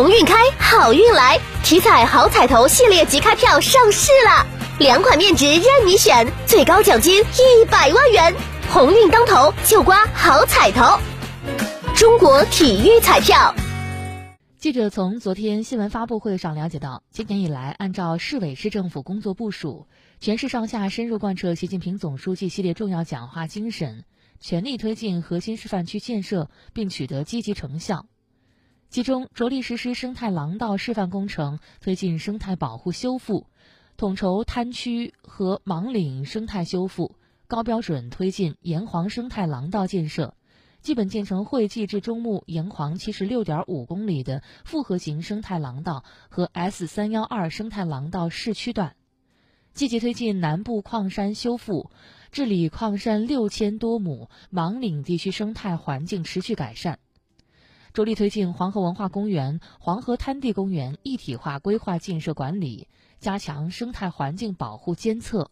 鸿运开，好运来！体彩好彩头系列即开票上市了，两款面值任你选，最高奖金一百万元。鸿运当头，就刮好彩头。中国体育彩票。记者从昨天新闻发布会上了解到，今年以来，按照市委市政府工作部署，全市上下深入贯彻习近平总书记系列重要讲话精神，全力推进核心示范区建设，并取得积极成效。其中，着力实施生态廊道示范工程，推进生态保护修复，统筹滩区和芒岭生态修复，高标准推进沿黄生态廊道建设。基本建成惠济至中牟沿黄七十六点五公里的复合型生态廊道和 S 三幺二生态廊道市区段，积极推进南部矿山修复，治理矿山六千多亩，芒岭地区生态环境持续改善，着力推进黄河文化公园、黄河滩地公园一体化规划建设管理，加强生态环境保护监测。